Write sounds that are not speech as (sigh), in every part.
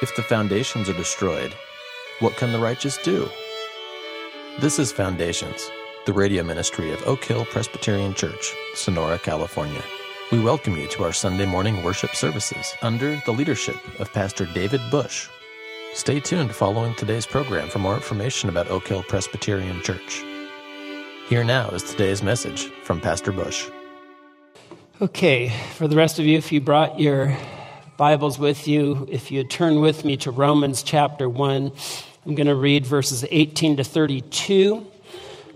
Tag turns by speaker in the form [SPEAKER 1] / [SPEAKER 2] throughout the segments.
[SPEAKER 1] If the foundations are destroyed, what can the righteous do? This is Foundations, the radio ministry of Oak Hill Presbyterian Church, Sonora, California. We welcome you to our Sunday morning worship services under the leadership of Pastor David Bush. Stay tuned following today's program for more information about Oak Hill Presbyterian Church. Here now is today's message from Pastor Bush.
[SPEAKER 2] Okay, for the rest of you, if you brought your Bibles with you, if you turn with me to Romans chapter 1, I'm going to read verses 18 to 32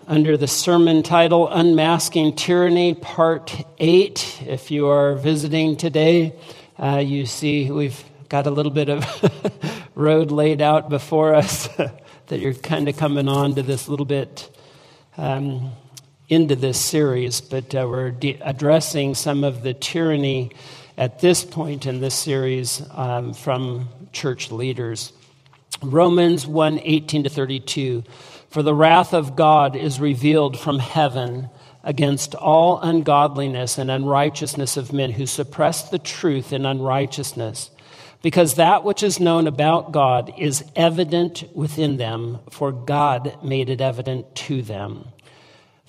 [SPEAKER 2] under the sermon title Unmasking Tyranny, Part 8. If you are visiting today, uh, you see we've got a little bit of (laughs) road laid out before us (laughs) that you're kind of coming on to this little bit um, into this series, but uh, we're de- addressing some of the tyranny at this point in this series um, from church leaders. Romans 1 18 to 32. For the wrath of God is revealed from heaven against all ungodliness and unrighteousness of men who suppress the truth in unrighteousness. Because that which is known about God is evident within them, for God made it evident to them.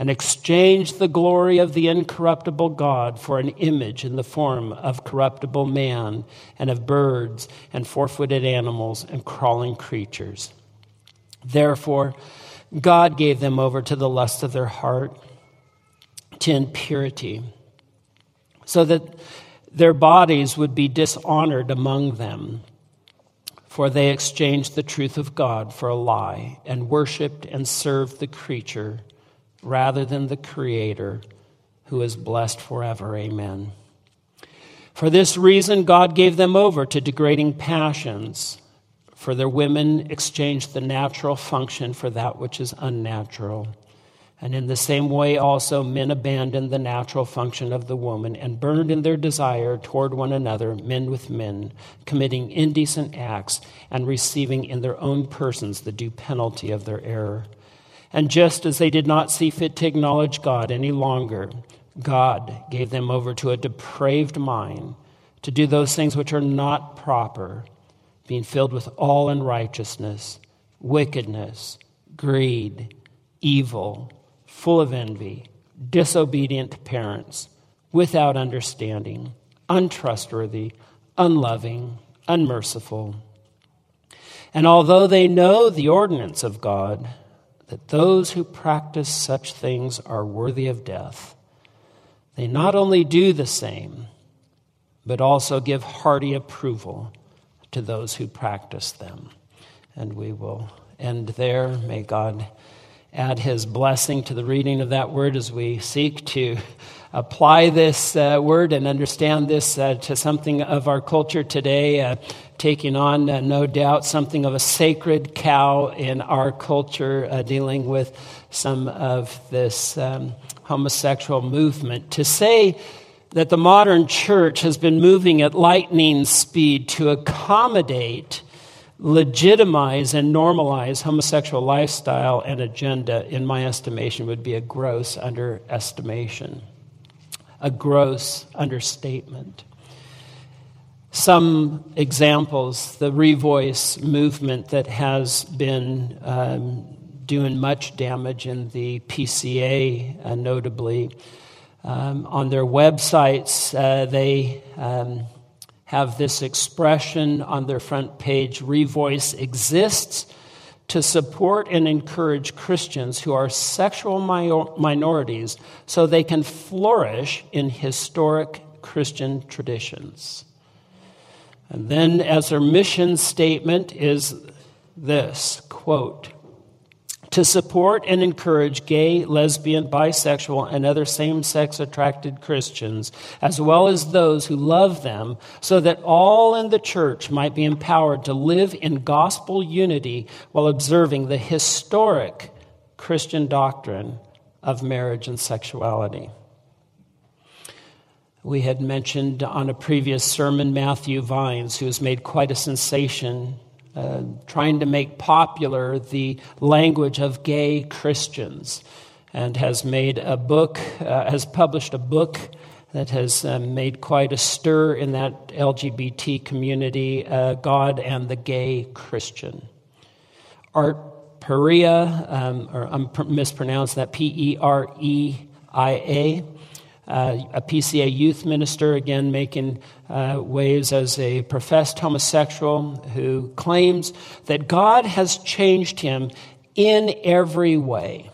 [SPEAKER 2] and exchanged the glory of the incorruptible God for an image in the form of corruptible man and of birds and four footed animals and crawling creatures. Therefore, God gave them over to the lust of their heart, to impurity, so that their bodies would be dishonored among them. For they exchanged the truth of God for a lie and worshiped and served the creature rather than the Creator who is blessed forever. Amen. For this reason, God gave them over to degrading passions. For their women exchanged the natural function for that which is unnatural. And in the same way, also, men abandoned the natural function of the woman and burned in their desire toward one another, men with men, committing indecent acts and receiving in their own persons the due penalty of their error. And just as they did not see fit to acknowledge God any longer, God gave them over to a depraved mind to do those things which are not proper, being filled with all unrighteousness, wickedness, greed, evil, full of envy, disobedient parents, without understanding, untrustworthy, unloving, unmerciful. And although they know the ordinance of God, that those who practice such things are worthy of death. They not only do the same, but also give hearty approval to those who practice them. And we will end there. May God add his blessing to the reading of that word as we seek to apply this uh, word and understand this uh, to something of our culture today. Uh, taking on, uh, no doubt, something of a sacred cow in our culture, uh, dealing with some of this um, homosexual movement. To say that the modern church has been moving at lightning speed to accommodate, legitimize, and normalize homosexual lifestyle and agenda, in my estimation, would be a gross underestimation, a gross understatement. Some examples the Revoice movement that has been um, doing much damage in the PCA, uh, notably. Um, on their websites, uh, they um, have this expression on their front page Revoice exists to support and encourage Christians who are sexual minorities so they can flourish in historic Christian traditions. And then, as their mission statement is this quote, to support and encourage gay, lesbian, bisexual, and other same sex attracted Christians, as well as those who love them, so that all in the church might be empowered to live in gospel unity while observing the historic Christian doctrine of marriage and sexuality. We had mentioned on a previous sermon Matthew Vines, who has made quite a sensation uh, trying to make popular the language of gay Christians and has made a book, uh, has published a book that has uh, made quite a stir in that LGBT community, uh, God and the Gay Christian. Art Perea, um, or I'm mispronounced that, P E R E I A uh, a PCA youth minister, again making uh, waves as a professed homosexual who claims that God has changed him in every way,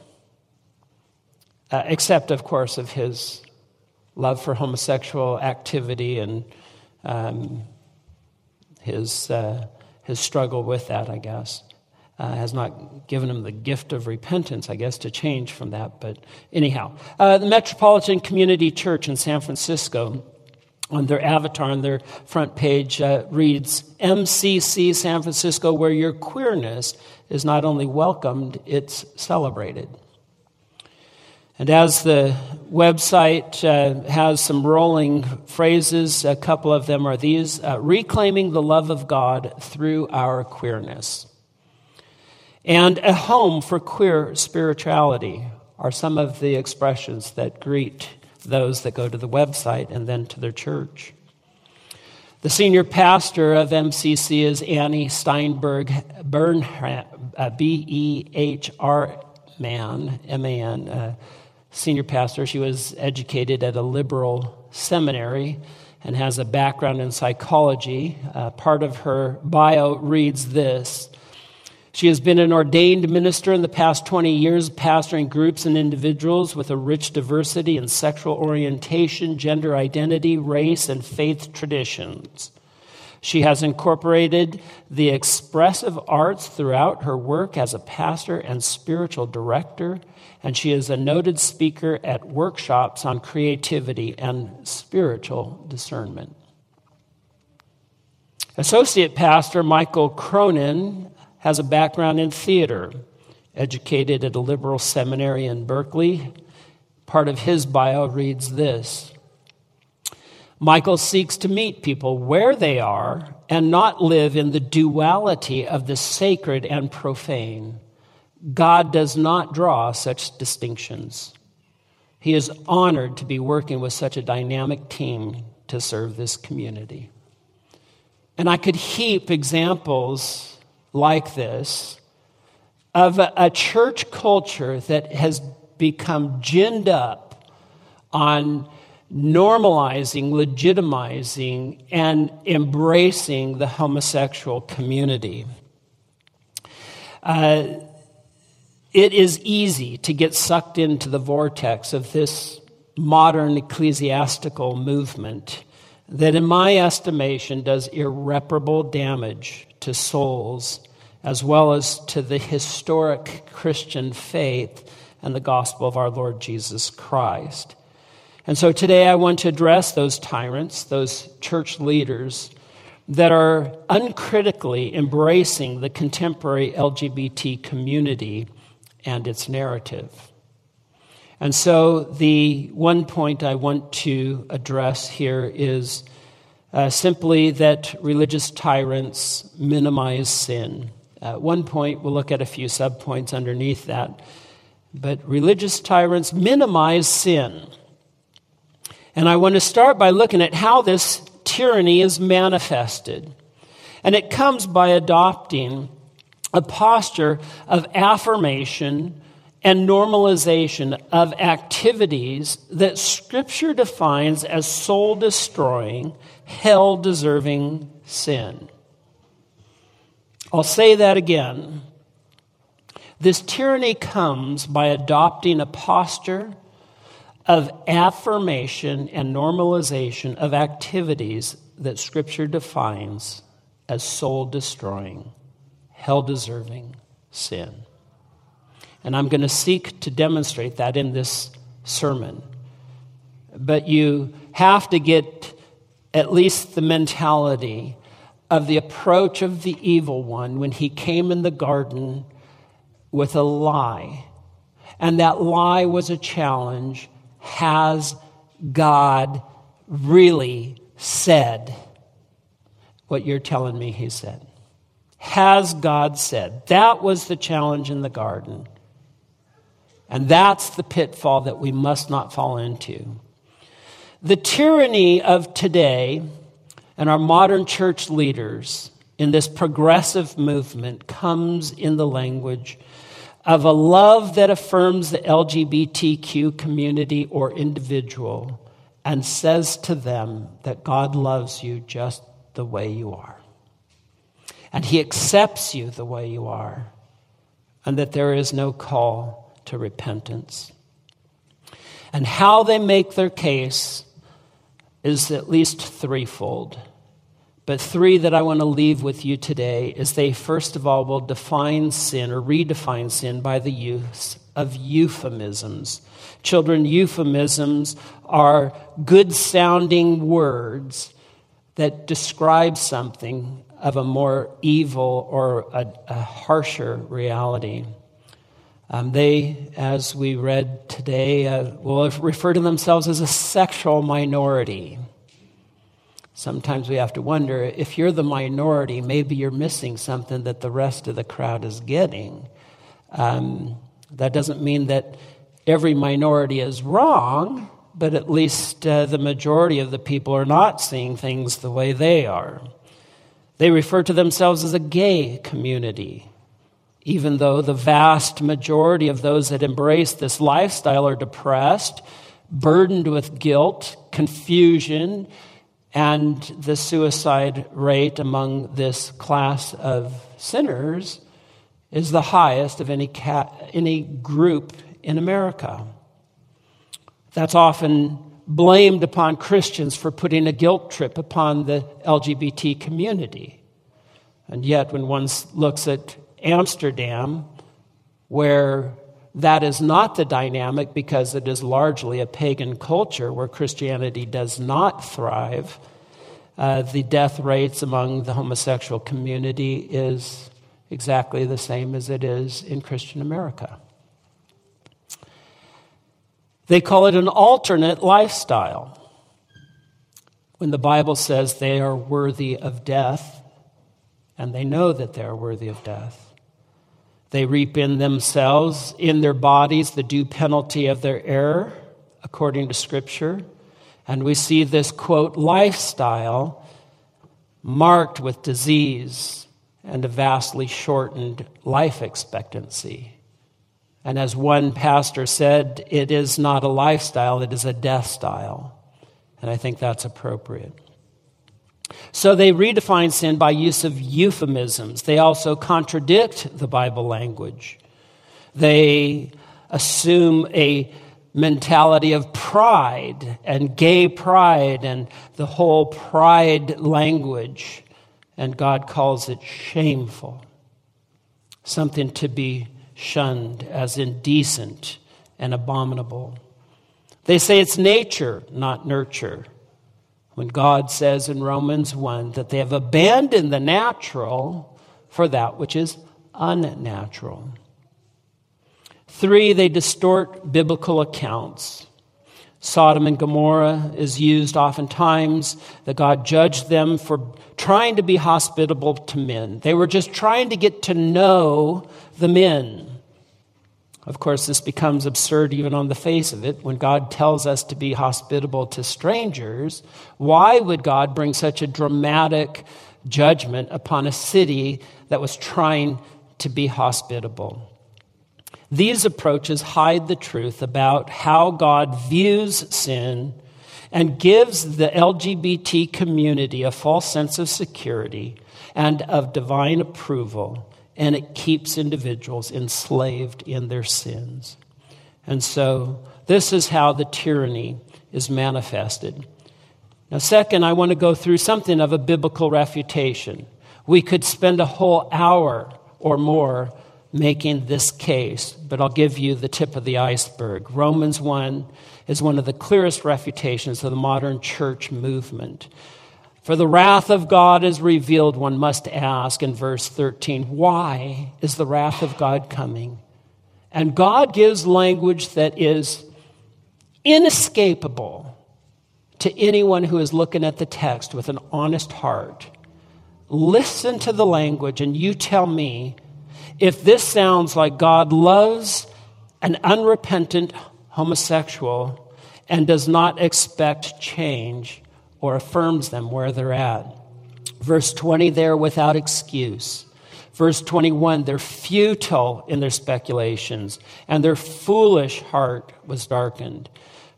[SPEAKER 2] uh, except, of course, of his love for homosexual activity and um, his, uh, his struggle with that, I guess uh, has not given him the gift of repentance, I guess, to change from that. But anyhow, uh, the Metropolitan Community Church in San Francisco, on their avatar on their front page, uh, reads MCC San Francisco, where your queerness is not only welcomed, it's celebrated. And as the website uh, has some rolling phrases, a couple of them are these uh, reclaiming the love of God through our queerness and a home for queer spirituality are some of the expressions that greet those that go to the website and then to their church. The senior pastor of MCC is Annie Steinberg Behrman, uh, B E H R man, M A N, uh, senior pastor. She was educated at a liberal seminary and has a background in psychology. Uh, part of her bio reads this she has been an ordained minister in the past 20 years, pastoring groups and individuals with a rich diversity in sexual orientation, gender identity, race, and faith traditions. She has incorporated the expressive arts throughout her work as a pastor and spiritual director, and she is a noted speaker at workshops on creativity and spiritual discernment. Associate Pastor Michael Cronin has a background in theater, educated at a liberal seminary in Berkeley. Part of his bio reads this Michael seeks to meet people where they are and not live in the duality of the sacred and profane. God does not draw such distinctions. He is honored to be working with such a dynamic team to serve this community. And I could heap examples like this of a, church culture that has become ginned up on normalizing, legitimizing, and embracing the homosexual community. Uh, it is easy to get sucked into the vortex of this modern ecclesiastical movement that, in my estimation, does irreparable damage to souls as well as to the historic Christian faith and the gospel of our Lord Jesus Christ. And so today I want to address those tyrants, those church leaders that are uncritically embracing the contemporary LGBT community and its narrative. And so the one point I want to address here is uh, simply that religious tyrants minimize sin. At one point, we'll look at a few subpoints underneath that. But religious tyrants minimize sin. And I want to start by looking at how this tyranny is manifested. And it comes by adopting a posture of affirmation and normalization of activities that Scripture defines as soul destroying, hell deserving sin. I'll say that again. This tyranny comes by adopting a posture of affirmation and normalization of activities that Scripture defines as soul destroying, hell deserving sin. And I'm going to seek to demonstrate that in this sermon. But you have to get at least the mentality of the approach of the evil one when he came in the garden with a lie. And that lie was a challenge. Has God really said what you're telling me he said? Has God said? That was the challenge in the garden. And that's the pitfall that we must not fall into. The tyranny of today and our modern church leaders in this progressive movement comes in the language of a love that affirms the LGBTQ community or individual and says to them that God loves you just the way you are. And He accepts you the way you are, and that there is no call to repentance. And how they make their case is at least threefold. But three that I want to leave with you today is they, first of all, will define sin or redefine sin by the use of euphemisms. Children, euphemisms are good sounding words that describe something of a more evil or a, a harsher reality. Um, they, as we read today, uh, will refer to themselves as a sexual minority. Sometimes we have to wonder if you're the minority, maybe you're missing something that the rest of the crowd is getting. Um, that doesn't mean that every minority is wrong, but at least uh, the majority of the people are not seeing things the way they are. They refer to themselves as a gay community even though the vast majority of those that embrace this lifestyle are depressed, burdened with guilt, confusion, and the suicide rate among this class of sinners is the highest of any, any group in America. That's often blamed upon Christians for putting a guilt trip upon the LGBT community. And yet, when one looks at Amsterdam, where that is not the dynamic because it is largely a pagan culture where Christianity does not thrive. Uh, the death rates among the homosexual community is exactly the same as it is in Christian America. They call it an alternate lifestyle. When the Bible says they are worthy of death, and they know that they are worthy of death, they reap in themselves, in their bodies, the due penalty of their error, according to Scripture. And we see this, quote, lifestyle marked with disease and a vastly shortened life expectancy. And as one pastor said, it is not a lifestyle, it is a death style. And I think that's appropriate. So they redefine sin by use of euphemisms. They also contradict the Bible language. They assume a mentality of pride and gay pride and the whole pride language. And God calls it shameful, something to be shunned as indecent and abominable. They say it's nature, not nurture when God says in Romans 1 that they have abandoned the natural for that which is unnatural. Three, they distort biblical accounts. Sodom and Gomorrah is used oftentimes that God judged them for trying to be hospitable to men. They were just trying to get to know the men. Of course, this becomes absurd even on the face of it. When God tells us to be hospitable to strangers, why would God bring such a dramatic judgment upon a city that was trying to be hospitable? These approaches hide the truth about how God views sin and gives the LGBT community a false sense of security and of divine approval and it keeps individuals enslaved in their sins. And so, this is how the tyranny is manifested. Now, second, I want to go through something of a biblical refutation. We could spend a whole hour or more making this case, but I'll give you the tip of the iceberg. Romans 1 is one of the clearest refutations of the modern church movement. For the wrath of God is revealed, one must ask in verse 13, why is the wrath of God coming? And God gives language that is inescapable to anyone who is looking at the text with an honest heart. Listen to the language and you tell me if this sounds like God loves an unrepentant homosexual and does not expect change or affirms them where they're at. Verse 20, they're without excuse. Verse 21, they're futile in their speculations, and their foolish heart was darkened.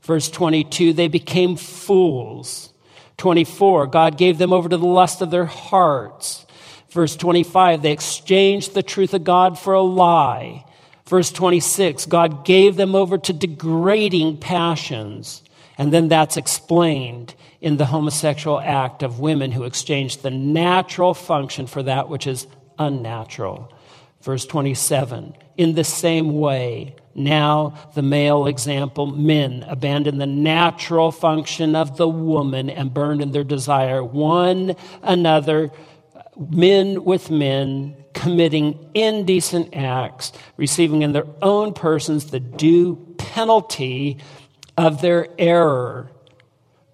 [SPEAKER 2] Verse 22, they became fools. 24, God gave them over to the lust of their hearts. Verse 25, they exchanged the truth of God for a lie. Verse 26, God gave them over to degrading passions. And then that's explained in the homosexual act of women who exchanged the natural function for that which is unnatural. Verse 27, in the same way, now, the male example men abandon the natural function of the woman and burn in their desire one another, men with men, committing indecent acts, receiving in their own persons the due penalty of their error.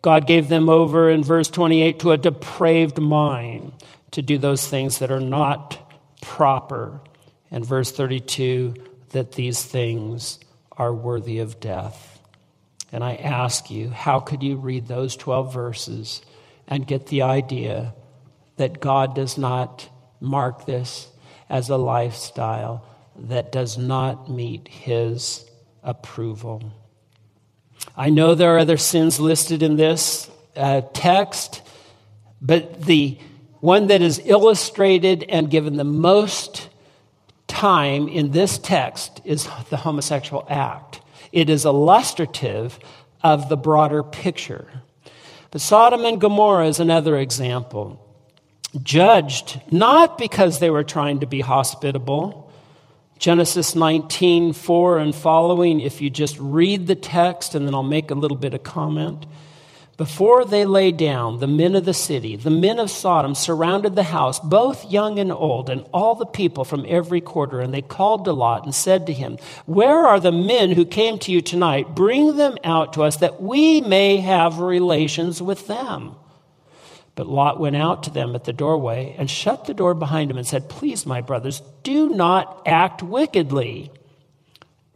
[SPEAKER 2] God gave them over in verse 28 to a depraved mind to do those things that are not proper. And verse 32 that these things are worthy of death. And I ask you, how could you read those 12 verses and get the idea that God does not mark this as a lifestyle that does not meet his approval? I know there are other sins listed in this uh, text, but the one that is illustrated and given the most time in this text is the homosexual act. It is illustrative of the broader picture. But Sodom and Gomorrah is another example. Judged not because they were trying to be hospitable. Genesis 19, 4 and following, if you just read the text and then I'll make a little bit of comment. Before they lay down, the men of the city, the men of Sodom, surrounded the house, both young and old, and all the people from every quarter. And they called to Lot and said to him, Where are the men who came to you tonight? Bring them out to us that we may have relations with them. But Lot went out to them at the doorway and shut the door behind him and said, Please, my brothers, do not act wickedly.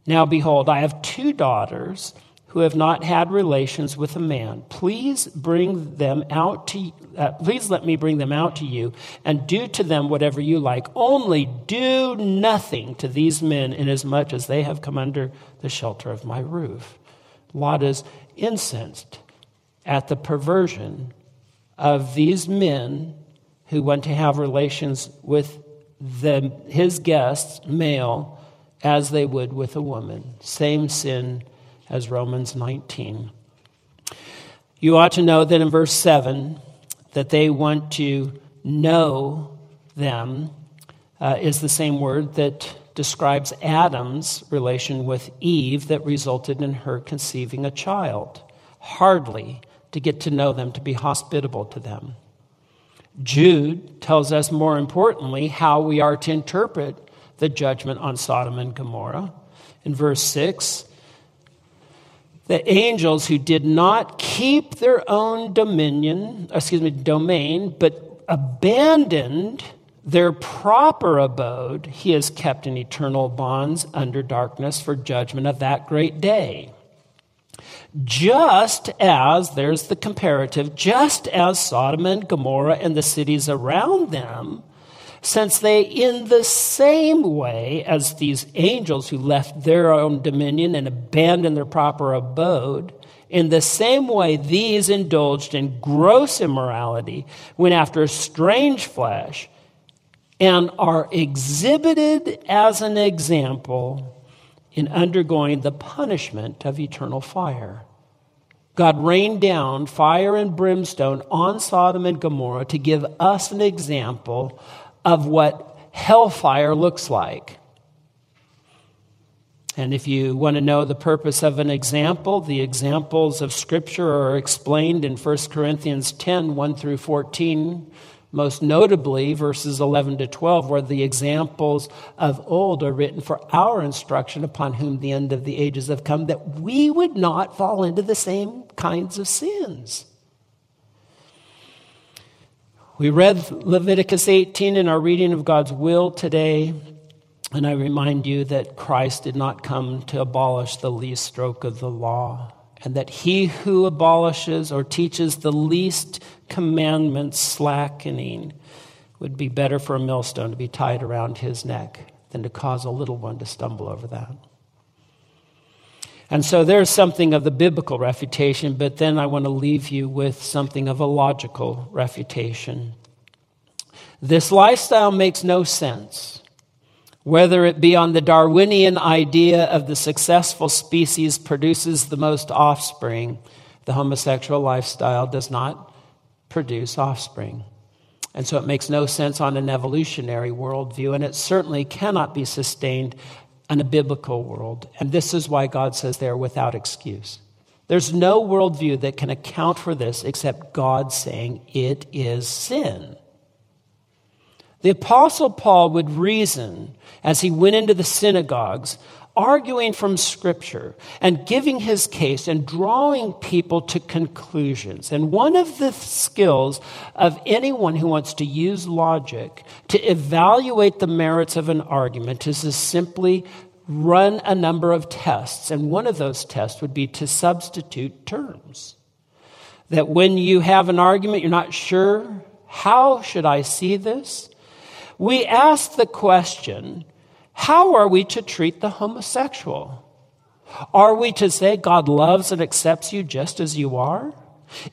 [SPEAKER 2] Now, behold, I have two daughters who have not had relations with a man. Please bring them out to uh, please let me bring them out to you and do to them whatever you like. Only do nothing to these men inasmuch as they have come under the shelter of my roof. Lot is incensed at the perversion of these men who want to have relations with the, his guests, male, as they would with a woman. Same sin as Romans 19. You ought to know that in verse 7 that they want to know them uh, is the same word that describes Adam's relation with Eve that resulted in her conceiving a child. Hardly to get to know them, to be hospitable to them. Jude tells us more importantly how we are to interpret the judgment on Sodom and Gomorrah. In verse 6, the angels who did not keep their own dominion, excuse me, domain, but abandoned their proper abode, he has kept in eternal bonds under darkness for judgment of that great day. Just as, there's the comparative, just as Sodom and Gomorrah and the cities around them since they, in the same way as these angels who left their own dominion and abandoned their proper abode, in the same way these indulged in gross immorality, went after strange flesh, and are exhibited as an example in undergoing the punishment of eternal fire. God rained down fire and brimstone on Sodom and Gomorrah to give us an example of what hellfire looks like. And if you want to know the purpose of an example, the examples of Scripture are explained in 1 Corinthians 10 1 through 14, most notably verses 11 to 12, where the examples of old are written for our instruction upon whom the end of the ages have come, that we would not fall into the same kinds of sins. We read Leviticus 18 in our reading of God's will today. And I remind you that Christ did not come to abolish the least stroke of the law, and that he who abolishes or teaches the least commandment slackening would be better for a millstone to be tied around his neck than to cause a little one to stumble over that. And so there's something of the biblical refutation, but then I want to leave you with something of a logical refutation. This lifestyle makes no sense whether it be on the Darwinian idea of the successful species produces the most offspring, the homosexual lifestyle does not produce offspring. And so it makes no sense on an evolutionary worldview, and it certainly cannot be sustained in a biblical world. And this is why God says they're without excuse. There's no worldview that can account for this except God saying it is sin. The Apostle Paul would reason as he went into the synagogues, arguing from Scripture and giving his case and drawing people to conclusions. And one of the skills of anyone who wants to use logic to evaluate the merits of an argument is to simply run a number of tests. And one of those tests would be to substitute terms. That when you have an argument, you're not sure, how should I see this? We ask the question how are we to treat the homosexual? Are we to say God loves and accepts you just as you are?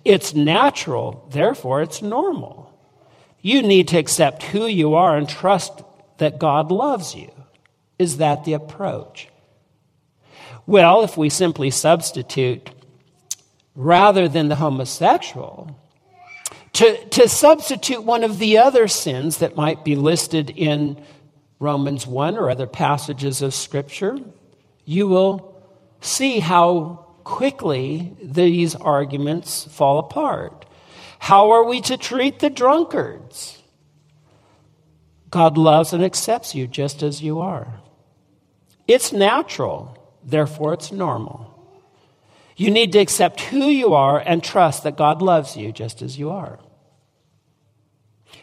[SPEAKER 2] It's natural, therefore it's normal. You need to accept who you are and trust that God loves you. Is that the approach? Well, if we simply substitute rather than the homosexual, to, to substitute one of the other sins that might be listed in Romans 1 or other passages of Scripture, you will see how quickly these arguments fall apart. How are we to treat the drunkards? God loves and accepts you just as you are. It's natural, therefore, it's normal. You need to accept who you are and trust that God loves you just as you are.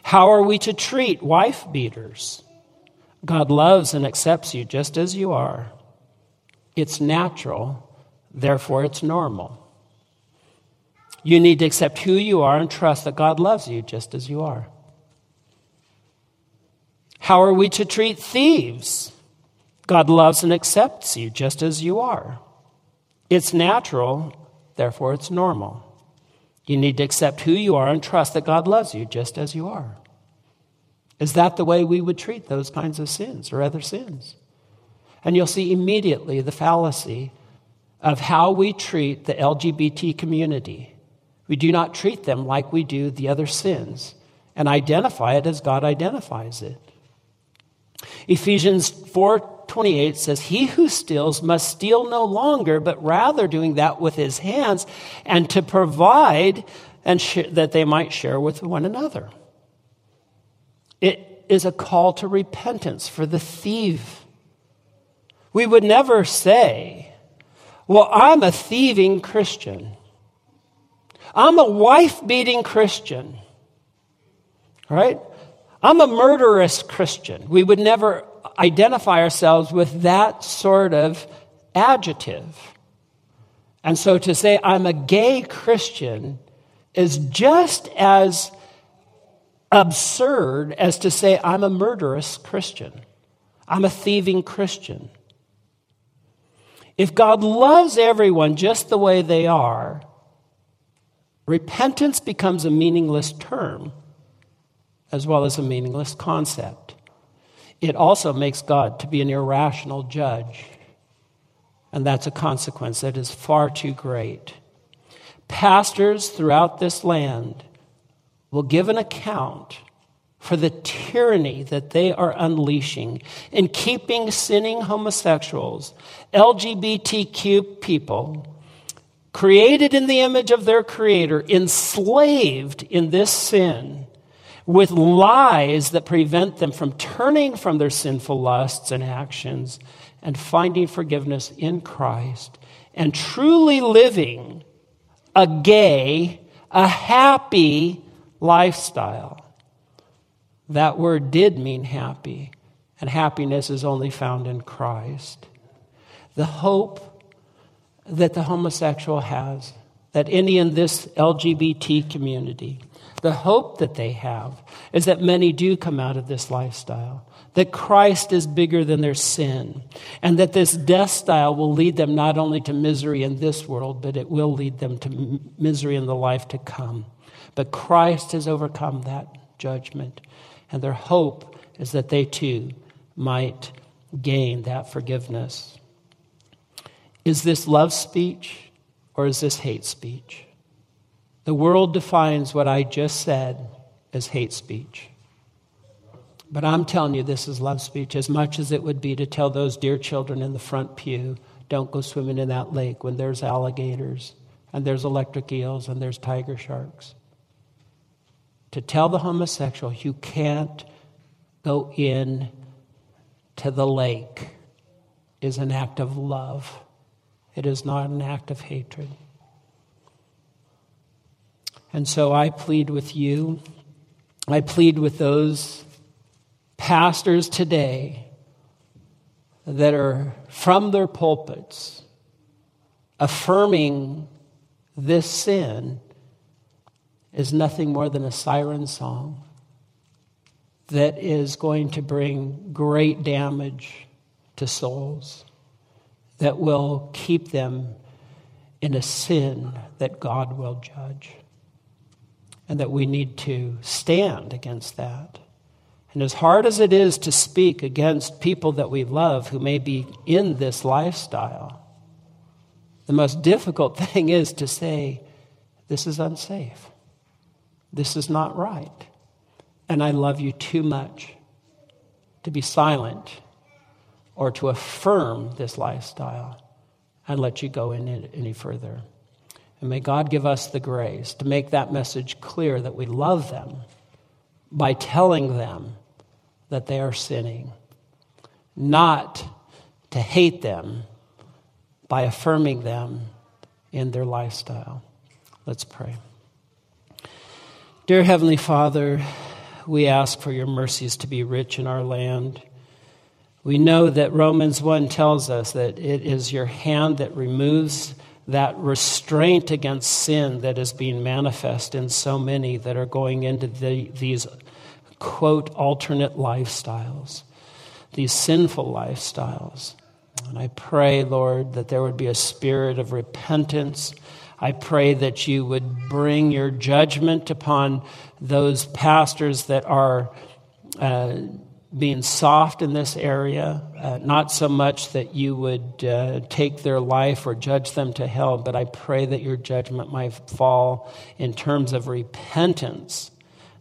[SPEAKER 2] How are we to treat wife beaters? God loves and accepts you just as you are. It's natural, therefore, it's normal. You need to accept who you are and trust that God loves you just as you are. How are we to treat thieves? God loves and accepts you just as you are. It's natural, therefore, it's normal. You need to accept who you are and trust that God loves you just as you are. Is that the way we would treat those kinds of sins or other sins? And you'll see immediately the fallacy of how we treat the LGBT community. We do not treat them like we do the other sins and identify it as God identifies it. Ephesians 4:28 says, "He who steals must steal no longer, but rather doing that with his hands and to provide and sh- that they might share with one another." It is a call to repentance for the thief. We would never say, Well, I'm a thieving Christian. I'm a wife beating Christian. Right? I'm a murderous Christian. We would never identify ourselves with that sort of adjective. And so to say I'm a gay Christian is just as absurd as to say, I'm a murderous Christian, I'm a thieving Christian. If God loves everyone just the way they are, repentance becomes a meaningless term as well as a meaningless concept. It also makes God to be an irrational judge. And that's a consequence that is far too great. Pastors throughout this land will give an account for the tyranny that they are unleashing in keeping sinning homosexuals, LGBTQ people, created in the image of their Creator, enslaved in this sin, with lies that prevent them from turning from their sinful lusts and actions and finding forgiveness in Christ and truly living a gay, a happy lifestyle. That word did mean happy, and happiness is only found in Christ. The hope that the homosexual has, that any in this LGBT community, the hope that they have is that many do come out of this lifestyle, that Christ is bigger than their sin, and that this death style will lead them not only to misery in this world, but it will lead them to misery in the life to come. But Christ has overcome that judgment, and their hope is that they too might gain that forgiveness. Is this love speech or is this hate speech? The world defines what I just said as hate speech. But I'm telling you, this is love speech as much as it would be to tell those dear children in the front pew, don't go swimming in that lake when there's alligators and there's electric eels and there's tiger sharks. To tell the homosexual, you can't go in to the lake is an act of love. It is not an act of hatred. And so I plead with you, I plead with those pastors today that are from their pulpits affirming this sin is nothing more than a siren song that is going to bring great damage to souls, that will keep them in a sin that God will judge and that we need to stand against that. And as hard as it is to speak against people that we love who may be in this lifestyle, the most difficult (laughs) thing is to say, This is unsafe. This is not right. And I love you too much to be silent or to affirm this lifestyle and let you go in it any further. And may God give us the grace to make that message clear that we love them by telling them that they are sinning, not to hate them by affirming them in their lifestyle. Let's pray. Dear Heavenly Father, we ask for your mercies to be rich in our land. We know that Romans 1 tells us that it is your hand that removes that restraint against sin that is being manifest in so many that are going into the, these, quote, alternate lifestyles, these sinful lifestyles. And I pray, Lord, that there would be a spirit of repentance. I pray that you would bring your judgment upon those pastors that are. Uh, being soft in this area, uh, not so much that you would uh, take their life or judge them to hell, but I pray that your judgment might fall in terms of repentance,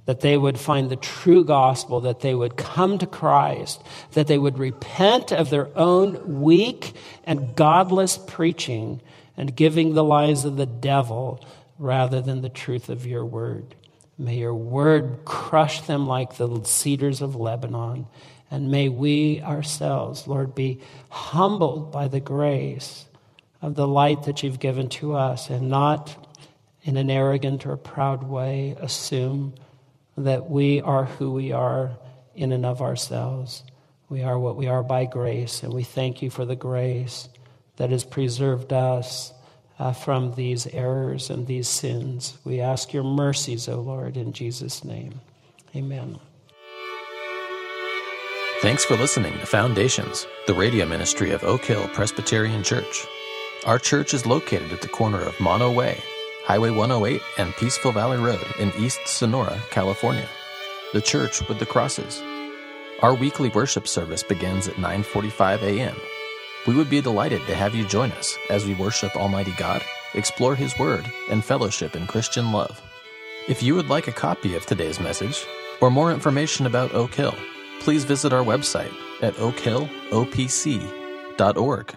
[SPEAKER 2] that they would find the true gospel, that they would come to Christ, that they would repent of their own weak and godless preaching and giving the lies of the devil rather than the truth of your word. May your word crush them like the cedars of Lebanon. And may we ourselves, Lord, be humbled by the grace of the light that you've given to us and not in an arrogant or proud way assume that we are who we are in and of ourselves. We are what we are by grace, and we thank you for the grace that has preserved us uh, from these errors and these sins. We ask your mercies, O Lord, in Jesus' name. Amen.
[SPEAKER 1] Thanks for listening to Foundations, the radio ministry of Oak Hill Presbyterian Church. Our church is located at the corner of Mono Way, Highway 108, and Peaceful Valley Road in East Sonora, California. The church with the crosses. Our weekly worship service begins at 9:45 a.m. We would be delighted to have you join us as we worship Almighty God, explore His Word, and fellowship in Christian love. If you would like a copy of today's message, or more information about Oak Hill, please visit our website at oakhillopc.org.